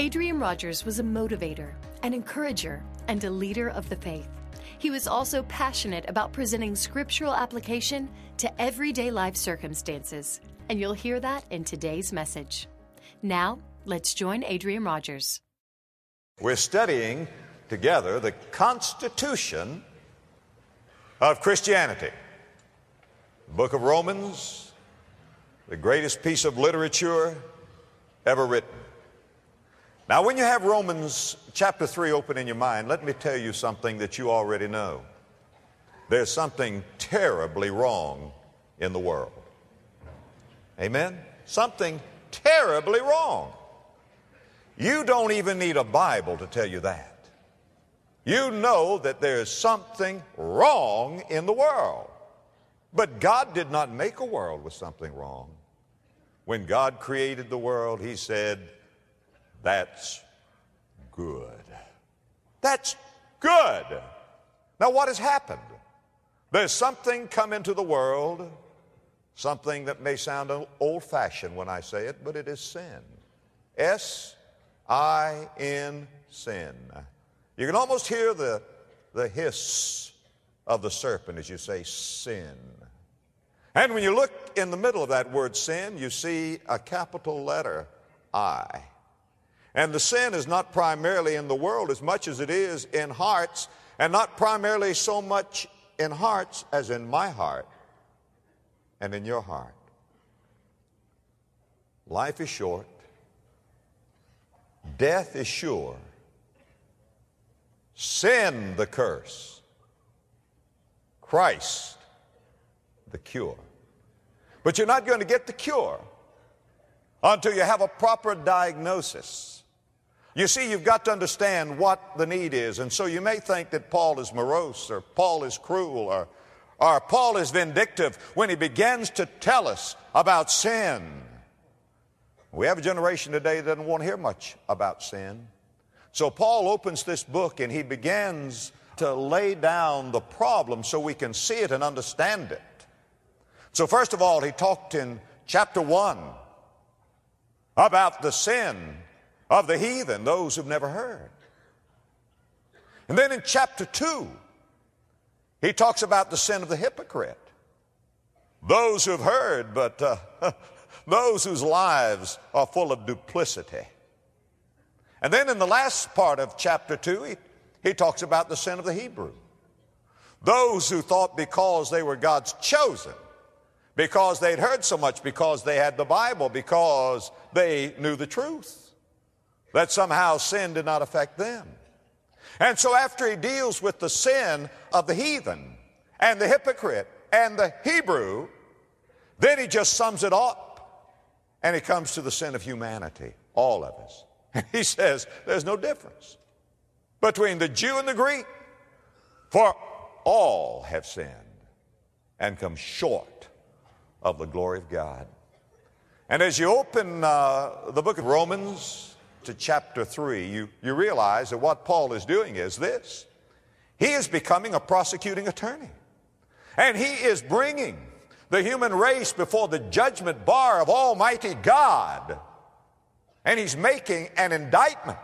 Adrian Rogers was a motivator, an encourager, and a leader of the faith. He was also passionate about presenting scriptural application to everyday life circumstances, and you'll hear that in today's message. Now, let's join Adrian Rogers. We're studying together the Constitution of Christianity. The book of Romans, the greatest piece of literature ever written. Now, when you have Romans chapter 3 open in your mind, let me tell you something that you already know. There's something terribly wrong in the world. Amen? Something terribly wrong. You don't even need a Bible to tell you that. You know that there's something wrong in the world. But God did not make a world with something wrong. When God created the world, He said, that's good. That's good. Now, what has happened? There's something come into the world, something that may sound old fashioned when I say it, but it is sin. S I N, sin. You can almost hear the, the hiss of the serpent as you say sin. And when you look in the middle of that word sin, you see a capital letter I. And the sin is not primarily in the world as much as it is in hearts, and not primarily so much in hearts as in my heart and in your heart. Life is short, death is sure, sin the curse, Christ the cure. But you're not going to get the cure until you have a proper diagnosis. You see, you've got to understand what the need is. And so you may think that Paul is morose or Paul is cruel or, or Paul is vindictive when he begins to tell us about sin. We have a generation today that doesn't want to hear much about sin. So Paul opens this book and he begins to lay down the problem so we can see it and understand it. So, first of all, he talked in chapter 1 about the sin of the heathen, those who've never heard. And then in chapter 2, he talks about the sin of the hypocrite. Those who've heard, but uh, those whose lives are full of duplicity. And then in the last part of chapter 2, he, he talks about the sin of the Hebrew. Those who thought because they were God's chosen, because they'd heard so much, because they had the Bible, because they knew the truth that somehow sin did not affect them. And so after he deals with the sin of the heathen and the hypocrite and the Hebrew, then he just sums it up and he comes to the sin of humanity, all of us. And he says there's no difference between the Jew and the Greek, for all have sinned and come short of the glory of God. And as you open uh, the book of Romans, to chapter 3, you, you realize that what Paul is doing is this. He is becoming a prosecuting attorney. And he is bringing the human race before the judgment bar of Almighty God. And he's making an indictment.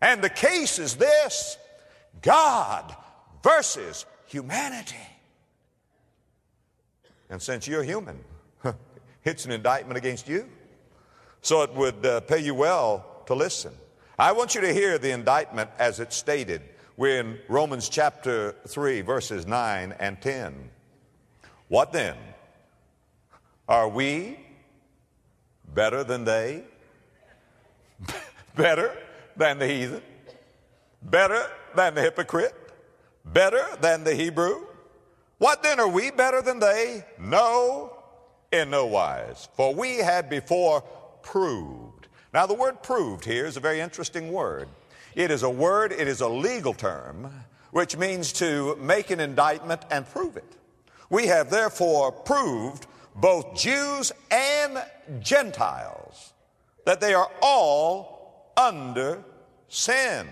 And the case is this God versus humanity. And since you're human, it's an indictment against you. So it would uh, pay you well to listen. I want you to hear the indictment as it's stated. We're in Romans chapter 3, verses 9 and 10. What then? Are we better than they? better than the heathen? Better than the hypocrite? Better than the Hebrew? What then are we better than they? No, in no wise. For we had before proved. Now, the word proved here is a very interesting word. It is a word, it is a legal term, which means to make an indictment and prove it. We have therefore proved both Jews and Gentiles that they are all under sin.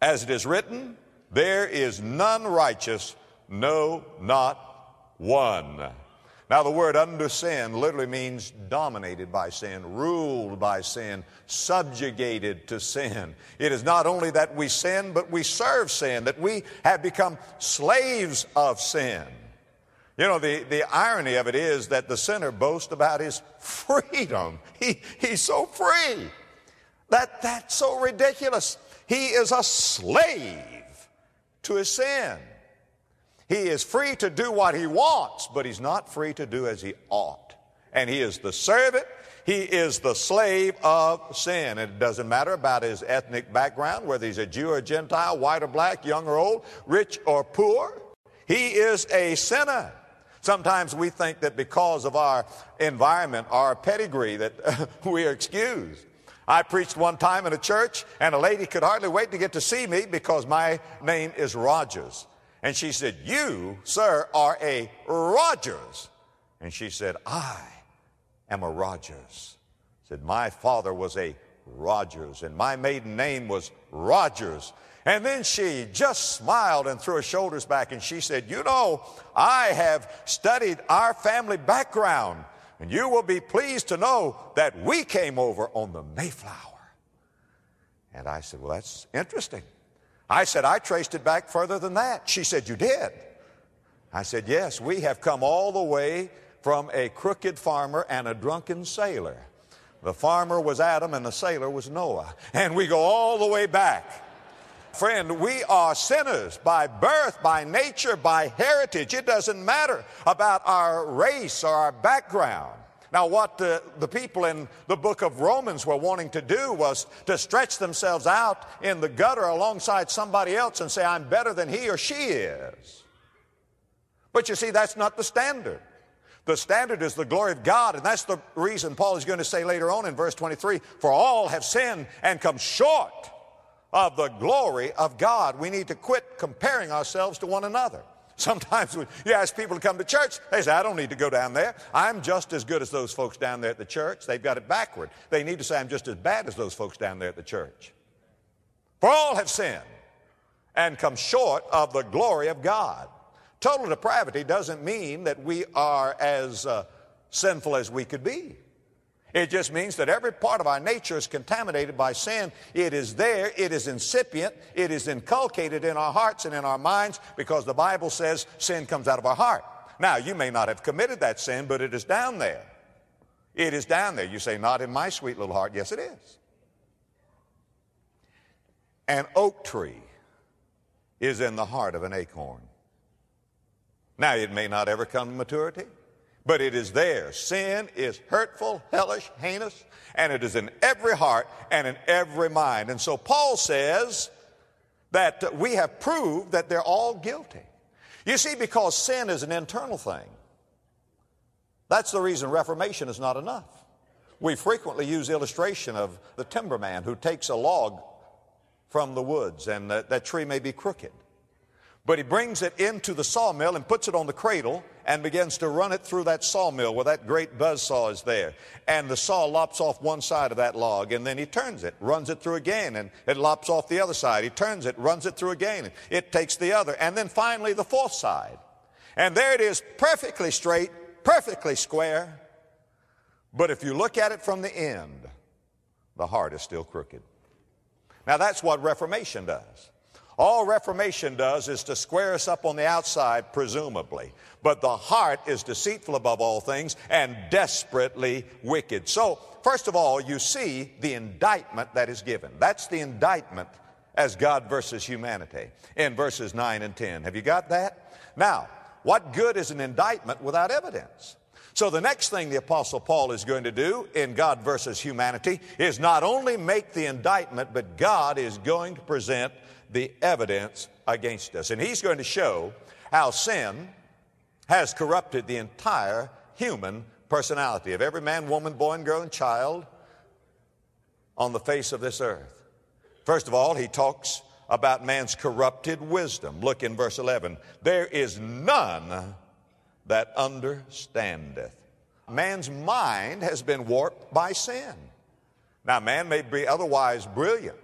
As it is written, there is none righteous, no, not one. Now, the word under sin literally means dominated by sin, ruled by sin, subjugated to sin. It is not only that we sin, but we serve sin, that we have become slaves of sin. You know, the, the irony of it is that the sinner boasts about his freedom. He, he's so free. That, that's so ridiculous. He is a slave to his sin. He is free to do what he wants, but he's not free to do as he ought. And he is the servant, he is the slave of sin. And it doesn't matter about his ethnic background, whether he's a Jew or Gentile, white or black, young or old, rich or poor. He is a sinner. Sometimes we think that because of our environment, our pedigree, that we are excused. I preached one time in a church, and a lady could hardly wait to get to see me because my name is Rogers. And she said, You, sir, are a Rogers. And she said, I am a Rogers. Said, My father was a Rogers, and my maiden name was Rogers. And then she just smiled and threw her shoulders back and she said, You know, I have studied our family background, and you will be pleased to know that we came over on the Mayflower. And I said, Well, that's interesting. I said, I traced it back further than that. She said, You did? I said, Yes, we have come all the way from a crooked farmer and a drunken sailor. The farmer was Adam and the sailor was Noah. And we go all the way back. Friend, we are sinners by birth, by nature, by heritage. It doesn't matter about our race or our background. Now, what the, the, people in the book of Romans were wanting to do was to stretch themselves out in the gutter alongside somebody else and say, I'm better than he or she is. But you see, that's not the standard. The standard is the glory of God, and that's the reason Paul is going to say later on in verse 23 For all have sinned and come short of the glory of God. We need to quit comparing ourselves to one another. Sometimes when you ask people to come to church, they say, I don't need to go down there. I'm just as good as those folks down there at the church. They've got it backward. They need to say, I'm just as bad as those folks down there at the church. For all have sinned and come short of the glory of God. Total depravity doesn't mean that we are as uh, sinful as we could be. It just means that every part of our nature is contaminated by sin. It is there, it is incipient, it is inculcated in our hearts and in our minds because the Bible says sin comes out of our heart. Now, you may not have committed that sin, but it is down there. It is down there. You say, Not in my sweet little heart. Yes, it is. An oak tree is in the heart of an acorn. Now, it may not ever come to maturity but it is there. Sin is hurtful, hellish, heinous, and it is in every heart and in every mind. And so Paul says that we have proved that they're all guilty. You see, because sin is an internal thing. That's the reason reformation is not enough. We frequently use illustration of the timberman who takes a log from the woods and that, that tree may be crooked. But he brings it into the sawmill and puts it on the cradle and begins to run it through that sawmill where that great buzz saw is there. And the saw lops off one side of that log and then he turns it, runs it through again, and it lops off the other side. He turns it, runs it through again. It takes the other. And then finally the fourth side. And there it is, perfectly straight, perfectly square. But if you look at it from the end, the heart is still crooked. Now that's what Reformation does. All Reformation does is to square us up on the outside, presumably. But the heart is deceitful above all things and desperately wicked. So, first of all, you see the indictment that is given. That's the indictment as God versus humanity in verses 9 and 10. Have you got that? Now, what good is an indictment without evidence? So the next thing the apostle Paul is going to do in God versus humanity is not only make the indictment, but God is going to present the evidence against us. And he's going to show how sin has corrupted the entire human personality of every man, woman, boy, and girl, and child on the face of this earth. First of all, he talks about man's corrupted wisdom. Look in verse 11. There is none that understandeth. Man's mind has been warped by sin. Now, man may be otherwise brilliant,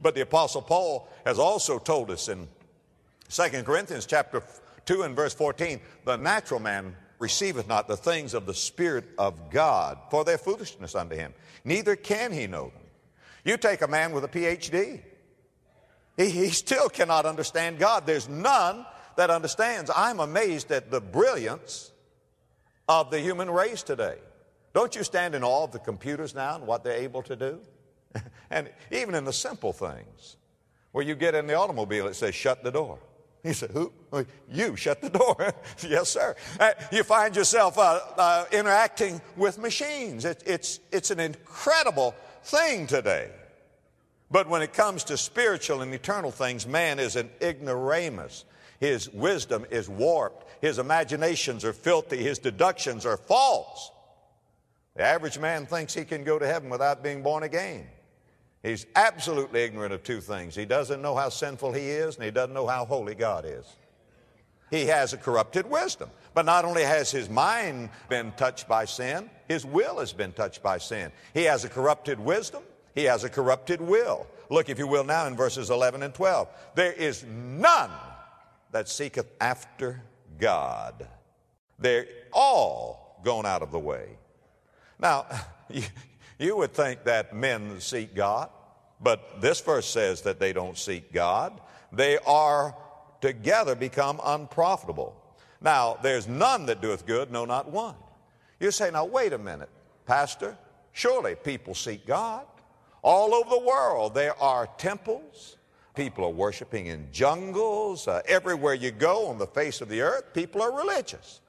but the apostle Paul has also told us in 2 Corinthians chapter 2 and verse 14, the natural man receiveth not the things of the Spirit of God, for their foolishness unto him. Neither can he know them. You take a man with a PhD, he, he still cannot understand God. There's none that understands. I'm amazed at the brilliance of the human race today. Don't you stand in awe of the computers now and what they're able to do? and even in the simple things, where you get in the automobile, it says, shut the door. He said, Who? You shut the door. yes, sir. Uh, you find yourself uh, uh, interacting with machines. It, it's, it's an incredible thing today. But when it comes to spiritual and eternal things, man is an ignoramus. His wisdom is warped. His imaginations are filthy. His deductions are false. The average man thinks he can go to heaven without being born again. He's absolutely ignorant of two things. He doesn't know how sinful he is, and he doesn't know how holy God is. He has a corrupted wisdom. But not only has his mind been touched by sin, his will has been touched by sin. He has a corrupted wisdom, he has a corrupted will. Look, if you will, now in verses 11 and 12. There is none that seeketh after God. They're all gone out of the way. Now, you, you would think that men seek God, but this verse says that they don't seek God. They are together become unprofitable. Now, there's none that doeth good, no, not one. You say, now, wait a minute, Pastor. Surely people seek God. All over the world, there are temples. People are worshiping in jungles. Uh, everywhere you go on the face of the earth, people are religious.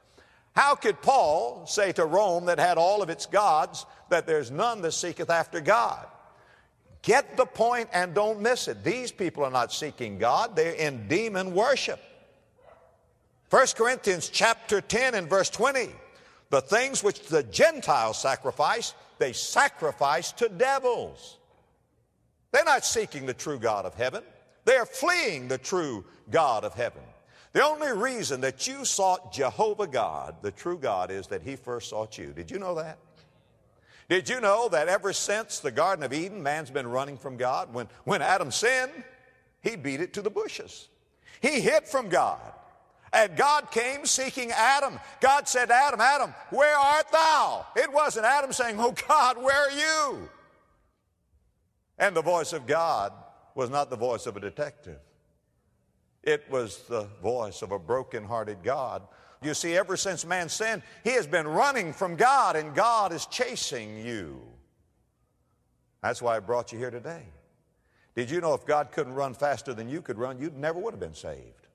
How could Paul say to Rome that had all of its gods that there's none that seeketh after God? Get the point and don't miss it. These people are not seeking God, they're in demon worship. 1 Corinthians chapter 10 and verse 20. The things which the Gentiles sacrifice, they sacrifice to devils. They're not seeking the true God of heaven. They're fleeing the true God of heaven. The only reason that you sought Jehovah God, the true God, is that He first sought you. Did you know that? Did you know that ever since the Garden of Eden, man's been running from God? When, when Adam sinned, he beat it to the bushes. He hid from God. And God came seeking Adam. God said, Adam, Adam, where art thou? It wasn't Adam saying, Oh God, where are you? And the voice of God was not the voice of a detective. It was the voice of a broken-hearted God. You see, ever since man sinned, he has been running from God, and God is chasing you. That's why I brought you here today. Did you know if God couldn't run faster than you could run, you never would have been saved?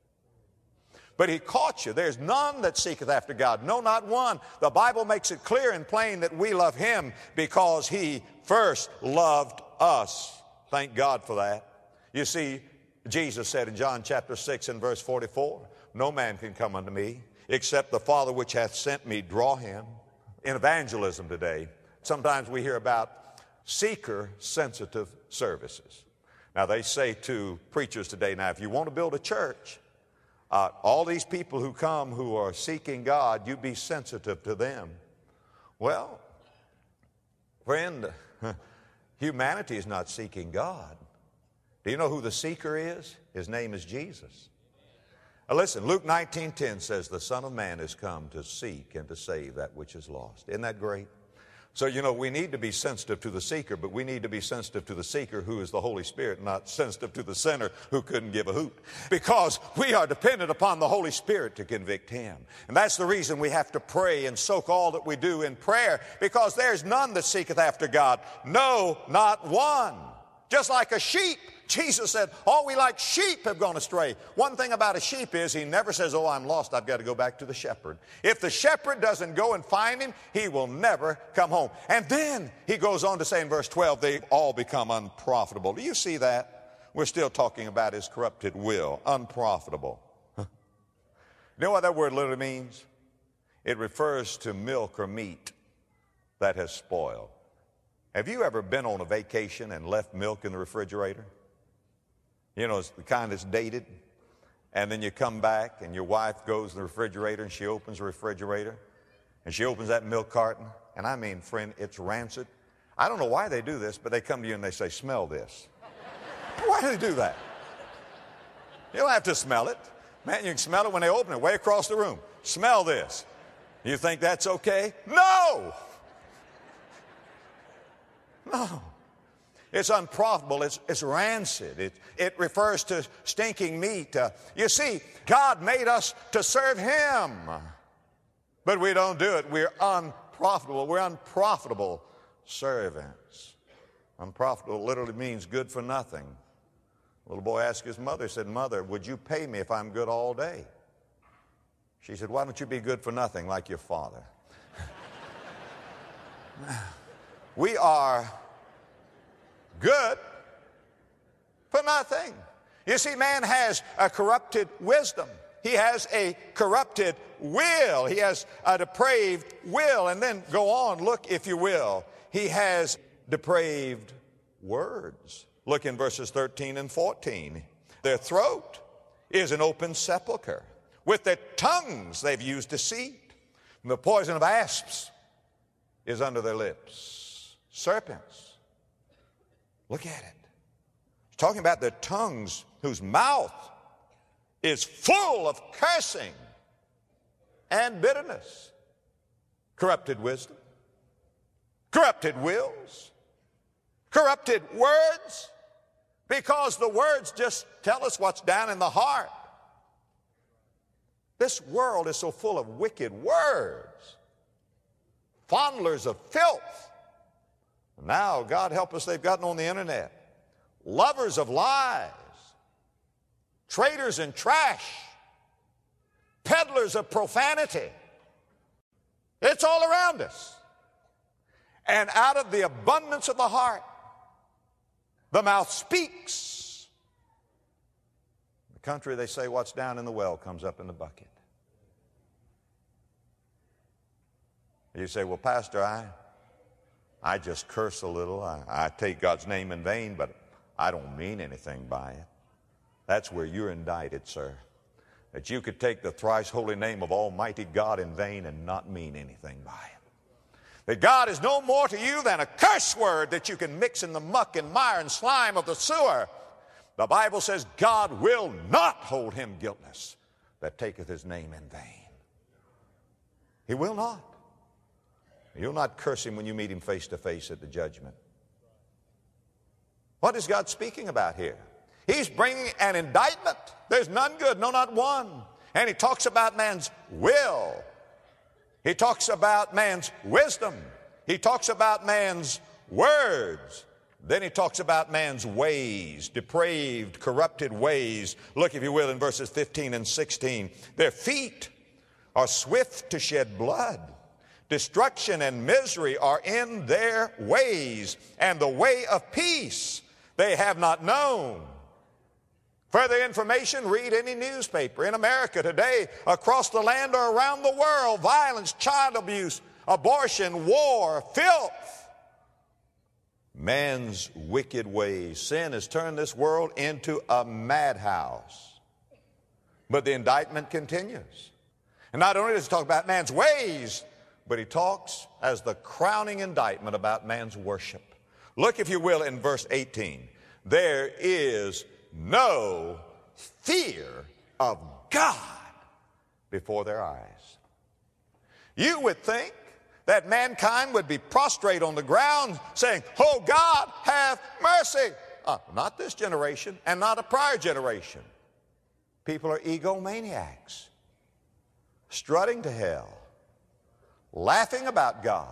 But he caught you. There's none that seeketh after God. No, not one. The Bible makes it clear and plain that we love him because he first loved us. Thank God for that. You see, Jesus said in John chapter 6 and verse 44, No man can come unto me except the Father which hath sent me draw him. In evangelism today, sometimes we hear about seeker sensitive services. Now, they say to preachers today, now, if you want to build a church, uh, all these people who come who are seeking God, you be sensitive to them. Well, friend, humanity is not seeking God. Do you know who the seeker is? His name is Jesus. Now listen, Luke 19:10 says, "The Son of Man is come to seek and to save that which is lost." Isn't that great? So, you know, we need to be sensitive to the seeker, but we need to be sensitive to the seeker who is the Holy Spirit, not sensitive to the sinner who couldn't give a hoot. Because we are dependent upon the Holy Spirit to convict him. And that's the reason we have to pray and soak all that we do in prayer, because there's none that seeketh after God. No, not one. Just like a sheep Jesus said, All we like sheep have gone astray. One thing about a sheep is he never says, Oh, I'm lost. I've got to go back to the shepherd. If the shepherd doesn't go and find him, he will never come home. And then he goes on to say in verse 12, They all become unprofitable. Do you see that? We're still talking about his corrupted will. Unprofitable. you know what that word literally means? It refers to milk or meat that has spoiled. Have you ever been on a vacation and left milk in the refrigerator? You know, it's the kind that's dated. And then you come back and your wife goes in the refrigerator and she opens the refrigerator and she opens that milk carton. And I mean, friend, it's rancid. I don't know why they do this, but they come to you and they say, smell this. why do they do that? You don't have to smell it. Man, you can smell it when they open it way across the room. Smell this. You think that's okay? No! No. It's unprofitable. It's, it's rancid. It, it refers to stinking meat. Uh, you see, God made us to serve Him, but we don't do it. We're unprofitable. We're unprofitable servants. Unprofitable literally means good for nothing. A little boy asked his mother, said, Mother, would you pay me if I'm good all day? She said, Why don't you be good for nothing like your father? we are good for nothing. You see, man has a corrupted wisdom. He has a corrupted will. He has a depraved will. And then go on, look, if you will. He has depraved words. Look in verses 13 and 14. Their throat is an open sepulchre. With their tongues they've used deceit. And the poison of asps is under their lips. Serpents. Look at it. It's talking about their tongues whose mouth is full of cursing and bitterness. Corrupted wisdom, corrupted wills, corrupted words, because the words just tell us what's down in the heart. This world is so full of wicked words, fondlers of filth. Now, God help us, they've gotten on the internet. Lovers of lies, traders in trash, peddlers of profanity. It's all around us. And out of the abundance of the heart, the mouth speaks. The country, they say, what's down in the well comes up in the bucket. You say, well, Pastor, I, I just curse a little. I, I take God's name in vain, but I don't mean anything by it. That's where you're indicted, sir. That you could take the thrice holy name of Almighty God in vain and not mean anything by it. That God is no more to you than a curse word that you can mix in the muck and mire and slime of the sewer. The Bible says God will not hold him guiltless that taketh his name in vain. He will not. You'll not curse him when you meet him face to face at the judgment. What is God speaking about here? He's bringing an indictment. There's none good, no, not one. And he talks about man's will. He talks about man's wisdom. He talks about man's words. Then he talks about man's ways, depraved, corrupted ways. Look, if you will, in verses 15 and 16. Their feet are swift to shed blood. Destruction and misery are in their ways, and the way of peace they have not known. Further information, read any newspaper in America today, across the land or around the world violence, child abuse, abortion, war, filth. Man's wicked ways. Sin has turned this world into a madhouse. But the indictment continues. And not only does it talk about man's ways, but he talks as the crowning indictment about man's worship. Look, if you will, in verse 18. There is no fear of God before their eyes. You would think that mankind would be prostrate on the ground saying, Oh God, have mercy. Uh, not this generation and not a prior generation. People are egomaniacs, strutting to hell laughing about God.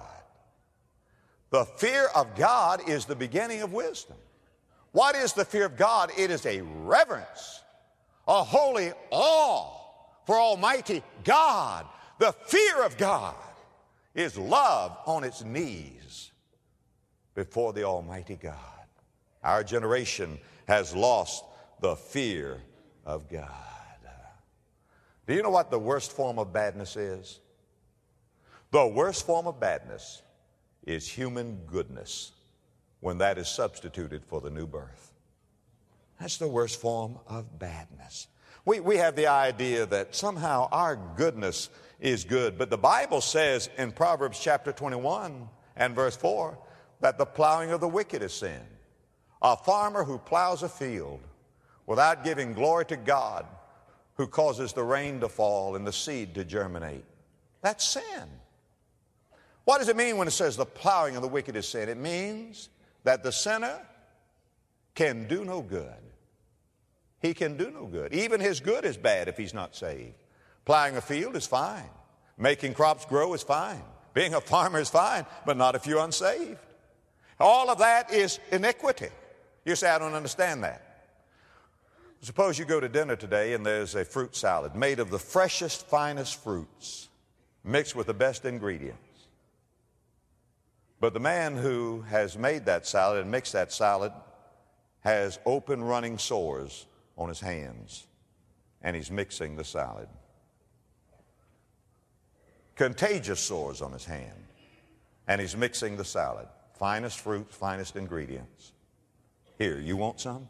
The fear of God is the beginning of wisdom. What is the fear of God? It is a reverence, a holy awe for Almighty God. The fear of God is love on its knees before the Almighty God. Our generation has lost the fear of God. Do you know what the worst form of badness is? The worst form of badness is human goodness when that is substituted for the new birth. That's the worst form of badness. We, we have the idea that somehow our goodness is good, but the Bible says in Proverbs chapter 21 and verse 4 that the plowing of the wicked is sin. A farmer who plows a field without giving glory to God, who causes the rain to fall and the seed to germinate, That's sin. What does it mean when it says the plowing of the wicked is sin? It means that the sinner can do no good. He can do no good. Even his good is bad if he's not saved. Plowing a field is fine. Making crops grow is fine. Being a farmer is fine, but not if you're unsaved. All of that is iniquity. You say, I don't understand that. Suppose you go to dinner today and there's a fruit salad made of the freshest, finest fruits mixed with the best ingredients. But the man who has made that salad and mixed that salad has open running sores on his hands and he's mixing the salad. Contagious sores on his hand and he's mixing the salad. Finest fruits, finest ingredients. Here, you want some?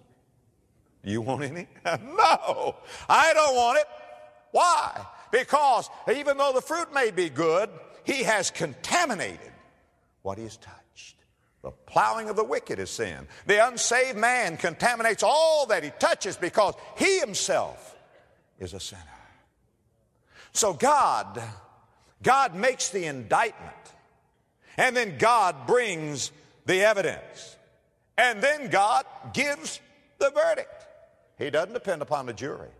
You want any? no, I don't want it. Why? Because even though the fruit may be good, he has contaminated what he has touched. The plowing of the wicked is sin. The unsaved man contaminates all that he touches because he himself is a sinner. So God, God makes the indictment, and then God brings the evidence, and then God gives the verdict. He doesn't depend upon the jury.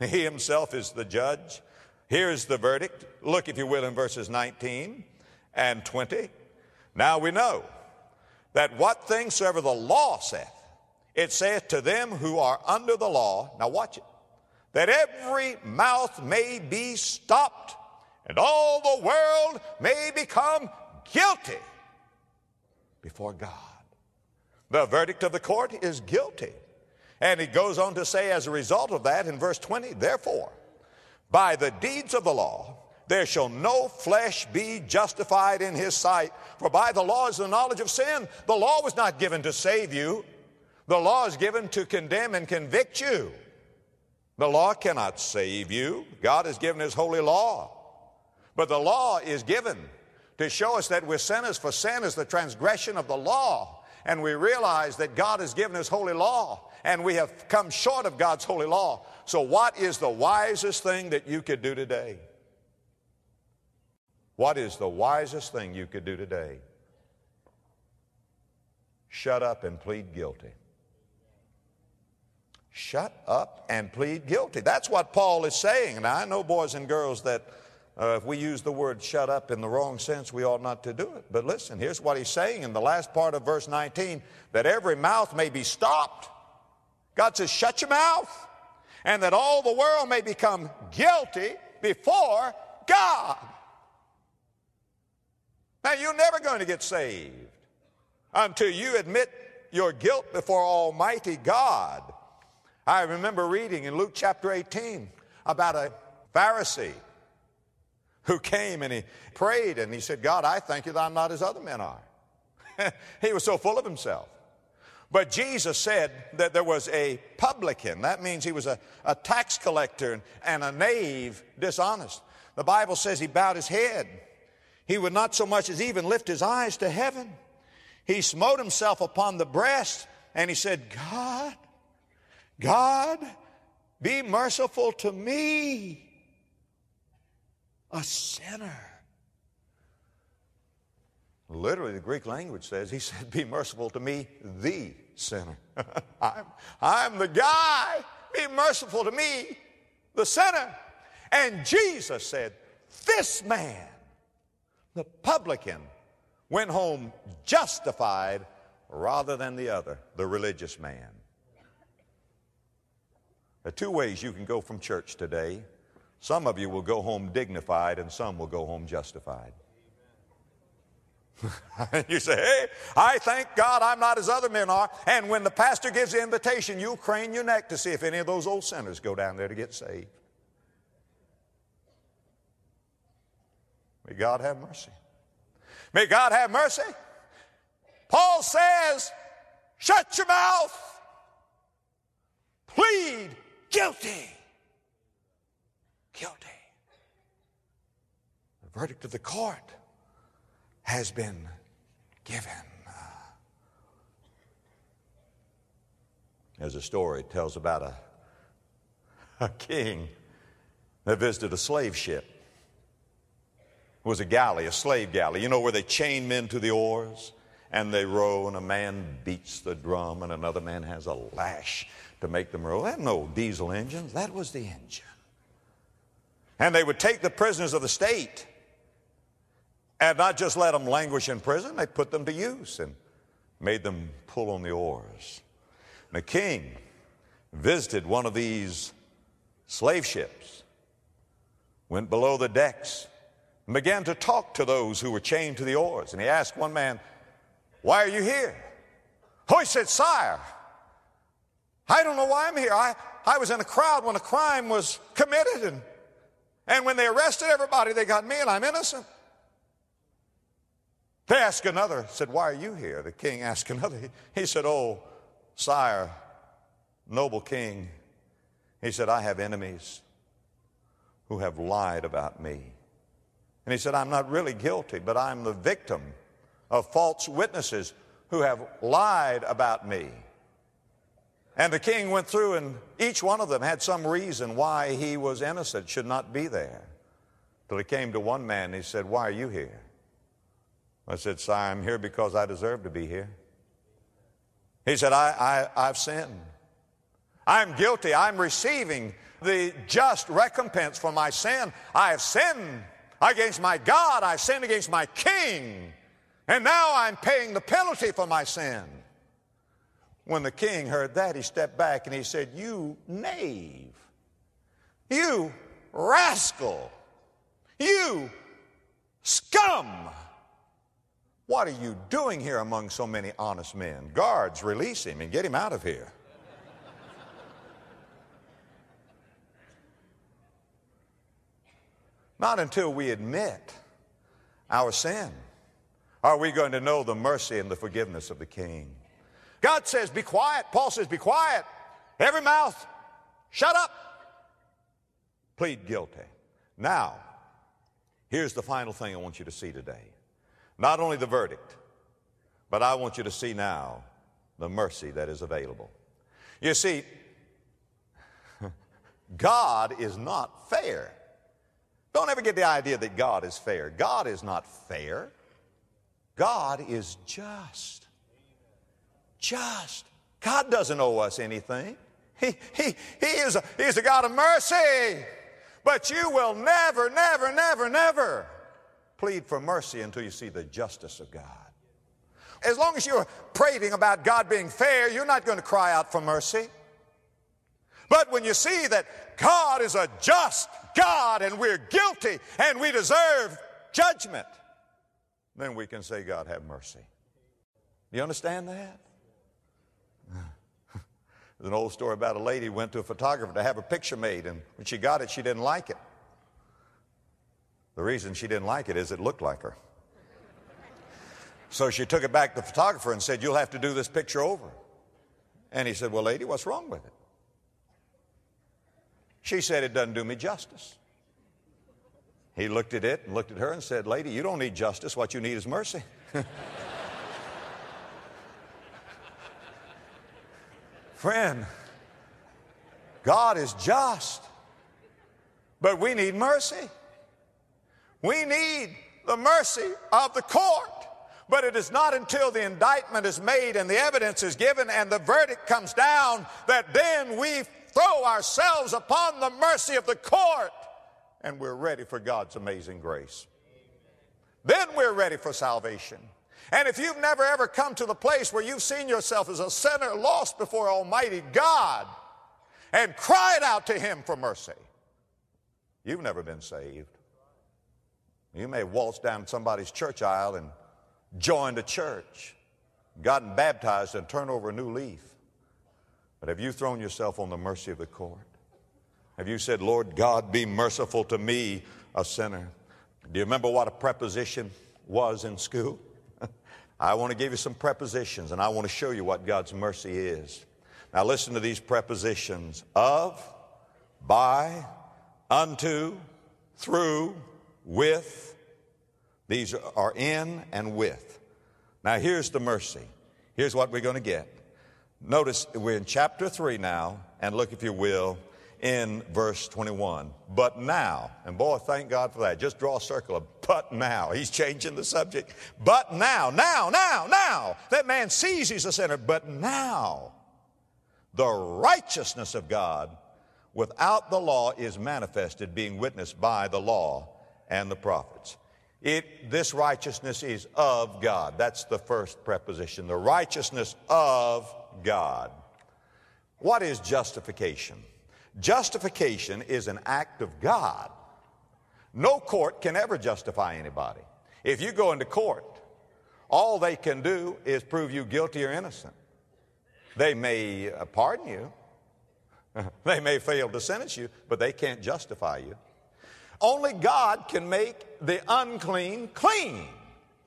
He himself is the judge. Here's the verdict. Look, if you will, in verses 19 and 20. Now we know that what things soever the law saith, it saith to them who are under the law, now watch it, that every mouth may be stopped and all the world may become guilty before God. The verdict of the court is guilty. And he goes on to say, as a result of that, in verse 20, therefore, by the deeds of the law, there shall no flesh be justified in his sight. For by the law is the knowledge of sin. The law was not given to save you, the law is given to condemn and convict you. The law cannot save you. God has given his holy law. But the law is given to show us that we're sinners, for sin is the transgression of the law. And we realize that God has given his holy law and we have come short of God's holy law. So, what is the wisest thing that you could do today? What is the wisest thing you could do today? Shut up and plead guilty. Shut up and plead guilty. That's what Paul is saying. Now, I know, boys and girls, that uh, if we use the word shut up in the wrong sense, we ought not to do it. But listen, here's what he's saying in the last part of verse 19 that every mouth may be stopped God says, shut your mouth, and that all the world may become guilty before God. You're never going to get saved until you admit your guilt before Almighty God. I remember reading in Luke chapter 18 about a Pharisee who came and he prayed and he said, God, I thank you that I'm not as other men are. he was so full of himself. But Jesus said that there was a publican. That means he was a, a tax collector and a knave, dishonest. The Bible says he bowed his head. He would not so much as even lift his eyes to heaven. He smote himself upon the breast and he said, God, God, be merciful to me, a sinner. Literally, the Greek language says, He said, Be merciful to me, the sinner. I'm, I'm the guy. Be merciful to me, the sinner. And Jesus said, This man, the publican, went home justified rather than the other, the religious man. There are two ways you can go from church today. Some of you will go home dignified, and some will go home justified. you say, hey, I thank God I'm not as other men are. And when the pastor gives the invitation, you'll crane your neck to see if any of those old sinners go down there to get saved. May God have mercy. May God have mercy. Paul says, shut your mouth. Plead guilty. Guilty. The verdict of the court has been given. There's a story tells about a, a king that visited a slave ship. Was a galley, a slave galley. You know where they chain men to the oars and they row, and a man beats the drum, and another man has a lash to make them row. That no diesel engines. That was the engine. And they would take the prisoners of the state and not just let them languish in prison, they put them to use and made them pull on the oars. And the king visited one of these slave ships, went below the decks, and began to talk to those who were chained to the oars. And he asked one man, Why are you here? Oh, he said, Sire, I don't know why I'm here. I, I was in a crowd when a crime was committed, and, and when they arrested everybody, they got me, and I'm innocent. They asked another, said, Why are you here? The king asked another. He, he said, Oh, sire, noble king. He said, I have enemies who have lied about me. And he said, I'm not really guilty, but I'm the victim of false witnesses who have lied about me. And the king went through, and each one of them had some reason why he was innocent, should not be there. Till he came to one man, and he said, Why are you here? I said, Sire, I'm here because I deserve to be here. He said, I, I, I've sinned. I'm guilty. I'm receiving the just recompense for my sin. I have sinned against my God. I've sinned against my King. And now I'm paying the penalty for my sin. When the king heard that, he stepped back and he said, You knave. You rascal. You scum. What are you doing here among so many honest men? Guards, release him and get him out of here. Not until we admit our sin are we going to know the mercy and the forgiveness of the King. God says, Be quiet. Paul says, Be quiet. Every mouth, shut up. Plead guilty. Now, here's the final thing I want you to see today. Not only the verdict, but I want you to see now the mercy that is available. You see, God is not fair. Don't ever get the idea that God is fair. God is not fair. God is just. Just. God doesn't owe us anything. He, he, he, is a, he is a God of mercy. But you will never, never, never, never plead for mercy until you see the justice of God. As long as you're prating about God being fair, you're not going to cry out for mercy. But when you see that God is a just God and we're guilty and we deserve judgment, then we can say, God, have mercy. You understand that? There's an old story about a lady who went to a photographer to have a picture made, and when she got it, she didn't like it. The reason she didn't like it is it looked like her. So she took it back to the photographer and said, You'll have to do this picture over. And he said, Well, lady, what's wrong with it? She said, It doesn't do me justice. He looked at it and looked at her and said, Lady, you don't need justice. What you need is mercy. Friend, God is just, but we need mercy. We need the mercy of the court. But it is not until the indictment is made and the evidence is given and the verdict comes down that then we throw ourselves upon the mercy of the court and we're ready for God's amazing grace. Then we're ready for salvation. And if you've never ever come to the place where you've seen yourself as a sinner lost before Almighty God and cried out to Him for mercy, you've never been saved. You may have waltzed down somebody's church aisle and joined a church, gotten baptized, and turned over a new leaf. But have you thrown yourself on the mercy of the court? Have you said, Lord God, be merciful to me, a sinner? Do you remember what a preposition was in school? I want to give you some prepositions and I want to show you what God's mercy is. Now, listen to these prepositions of, by, unto, through, with. These are in and with. Now, here's the mercy. Here's what we're going to get. Notice we're in chapter 3 now, and look, if you will, in verse 21. But now, and boy, thank God for that. Just draw a circle of but now. He's changing the subject. But now, now, now, now. That man sees he's a sinner, but now the righteousness of God without the law is manifested, being witnessed by the law and the prophets. It, this righteousness is of God. That's the first preposition. The righteousness of God. What is justification? Justification is an act of God. No court can ever justify anybody. If you go into court, all they can do is prove you guilty or innocent. They may uh, pardon you, they may fail to sentence you, but they can't justify you. Only God can make the unclean clean.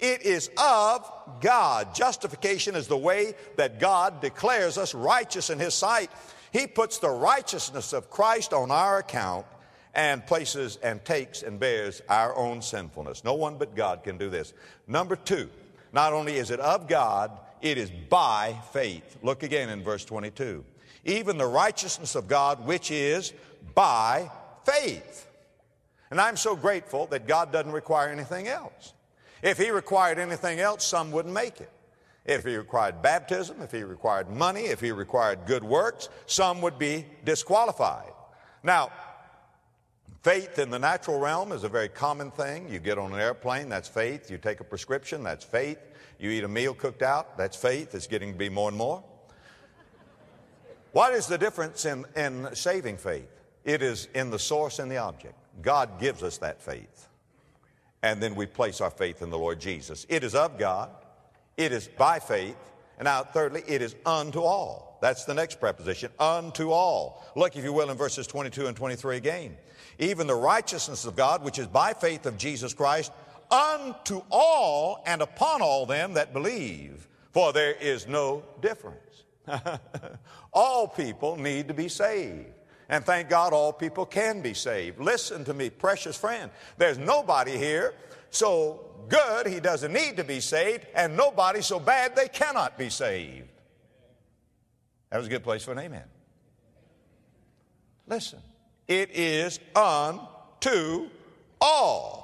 It is of God. Justification is the way that God declares us righteous in His sight. He puts the righteousness of Christ on our account and places and takes and bears our own sinfulness. No one but God can do this. Number two, not only is it of God, it is by faith. Look again in verse 22. Even the righteousness of God, which is by faith. And I'm so grateful that God doesn't require anything else. If He required anything else, some wouldn't make it. If He required baptism, if He required money, if He required good works, some would be disqualified. Now, faith in the natural realm is a very common thing. You get on an airplane, that's faith. You take a prescription, that's faith. You eat a meal cooked out, that's faith. It's getting to be more and more. What is the difference in, in saving faith? It is in the source and the object. God gives us that faith. And then we place our faith in the Lord Jesus. It is of God. It is by faith. And now, thirdly, it is unto all. That's the next preposition, unto all. Look, if you will, in verses 22 and 23 again. Even the righteousness of God, which is by faith of Jesus Christ, unto all and upon all them that believe. For there is no difference. all people need to be saved. And thank God all people can be saved. Listen to me, precious friend. There's nobody here so good he doesn't need to be saved, and nobody so bad they cannot be saved. That was a good place for an amen. Listen, it is unto all.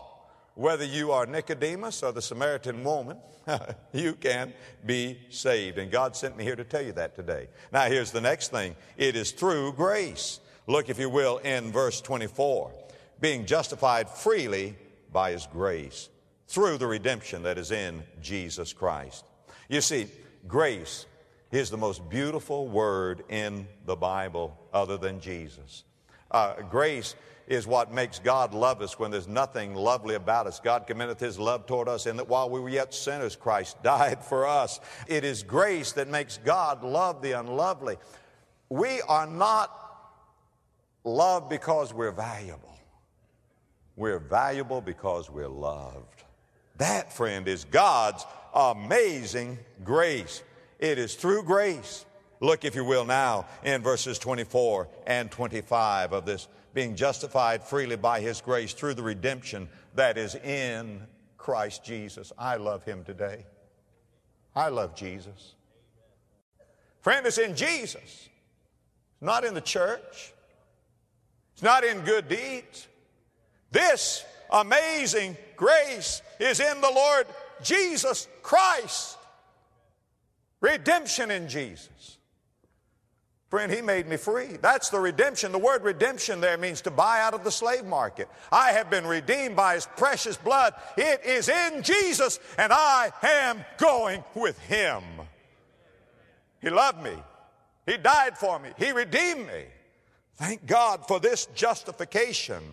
Whether you are Nicodemus or the Samaritan woman, you can be saved. And God sent me here to tell you that today. Now, here's the next thing it is through grace. Look, if you will, in verse 24 being justified freely by his grace through the redemption that is in Jesus Christ. You see, grace is the most beautiful word in the Bible other than Jesus. Uh, grace is what makes God love us when there's nothing lovely about us. God commendeth his love toward us in that while we were yet sinners, Christ died for us. It is grace that makes God love the unlovely. We are not loved because we're valuable. We're valuable because we're loved. That, friend, is God's amazing grace. It is through grace. Look, if you will, now in verses 24 and 25 of this being justified freely by His grace through the redemption that is in Christ Jesus. I love Him today. I love Jesus. Friend, it's in Jesus, not in the church. It's not in good deeds. This amazing grace is in the Lord Jesus Christ. Redemption in Jesus. Friend, He made me free. That's the redemption. The word redemption there means to buy out of the slave market. I have been redeemed by His precious blood. It is in Jesus, and I am going with Him. He loved me. He died for me. He redeemed me. Thank God for this justification.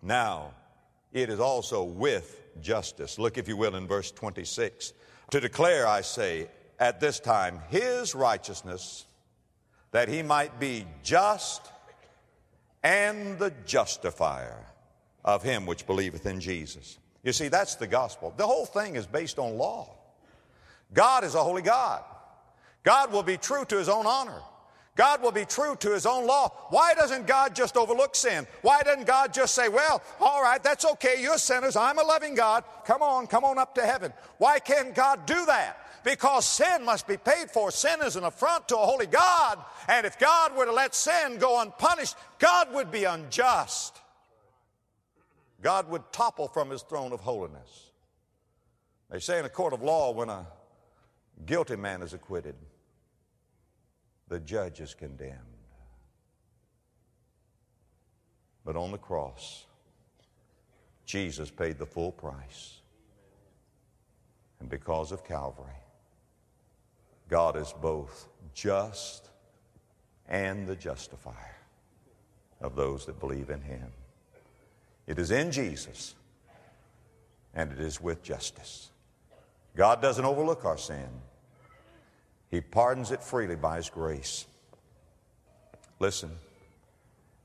Now, it is also with justice. Look, if you will, in verse 26. To declare, I say, at this time, his righteousness, that he might be just and the justifier of him which believeth in Jesus. You see, that's the gospel. The whole thing is based on law. God is a holy God. God will be true to his own honor. God will be true to his own law. Why doesn't God just overlook sin? Why doesn't God just say, well, all right, that's okay, you're sinners, I'm a loving God, come on, come on up to heaven? Why can't God do that? because sin must be paid for. Sin is an affront to a holy God. And if God were to let sin go unpunished, God would be unjust. God would topple from his throne of holiness. They say in a court of law, when a guilty man is acquitted, the judge is condemned. But on the cross, Jesus paid the full price. And because of Calvary, God is both just and the justifier of those that believe in Him. It is in Jesus, and it is with justice. God doesn't overlook our sin, He pardons it freely by His grace. Listen,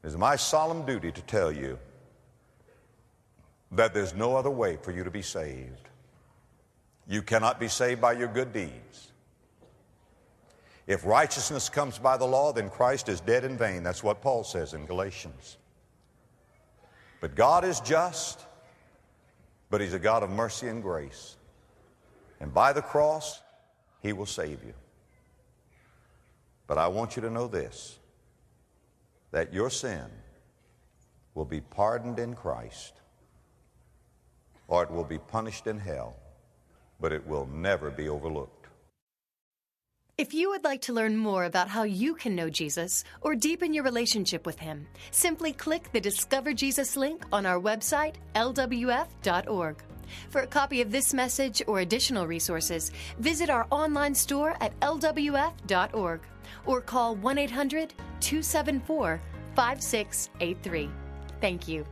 it is my solemn duty to tell you that there's no other way for you to be saved. You cannot be saved by your good deeds. If righteousness comes by the law, then Christ is dead in vain. That's what Paul says in Galatians. But God is just, but He's a God of mercy and grace. And by the cross, He will save you. But I want you to know this that your sin will be pardoned in Christ, or it will be punished in hell, but it will never be overlooked. If you would like to learn more about how you can know Jesus or deepen your relationship with Him, simply click the Discover Jesus link on our website, lwf.org. For a copy of this message or additional resources, visit our online store at lwf.org or call 1 800 274 5683. Thank you.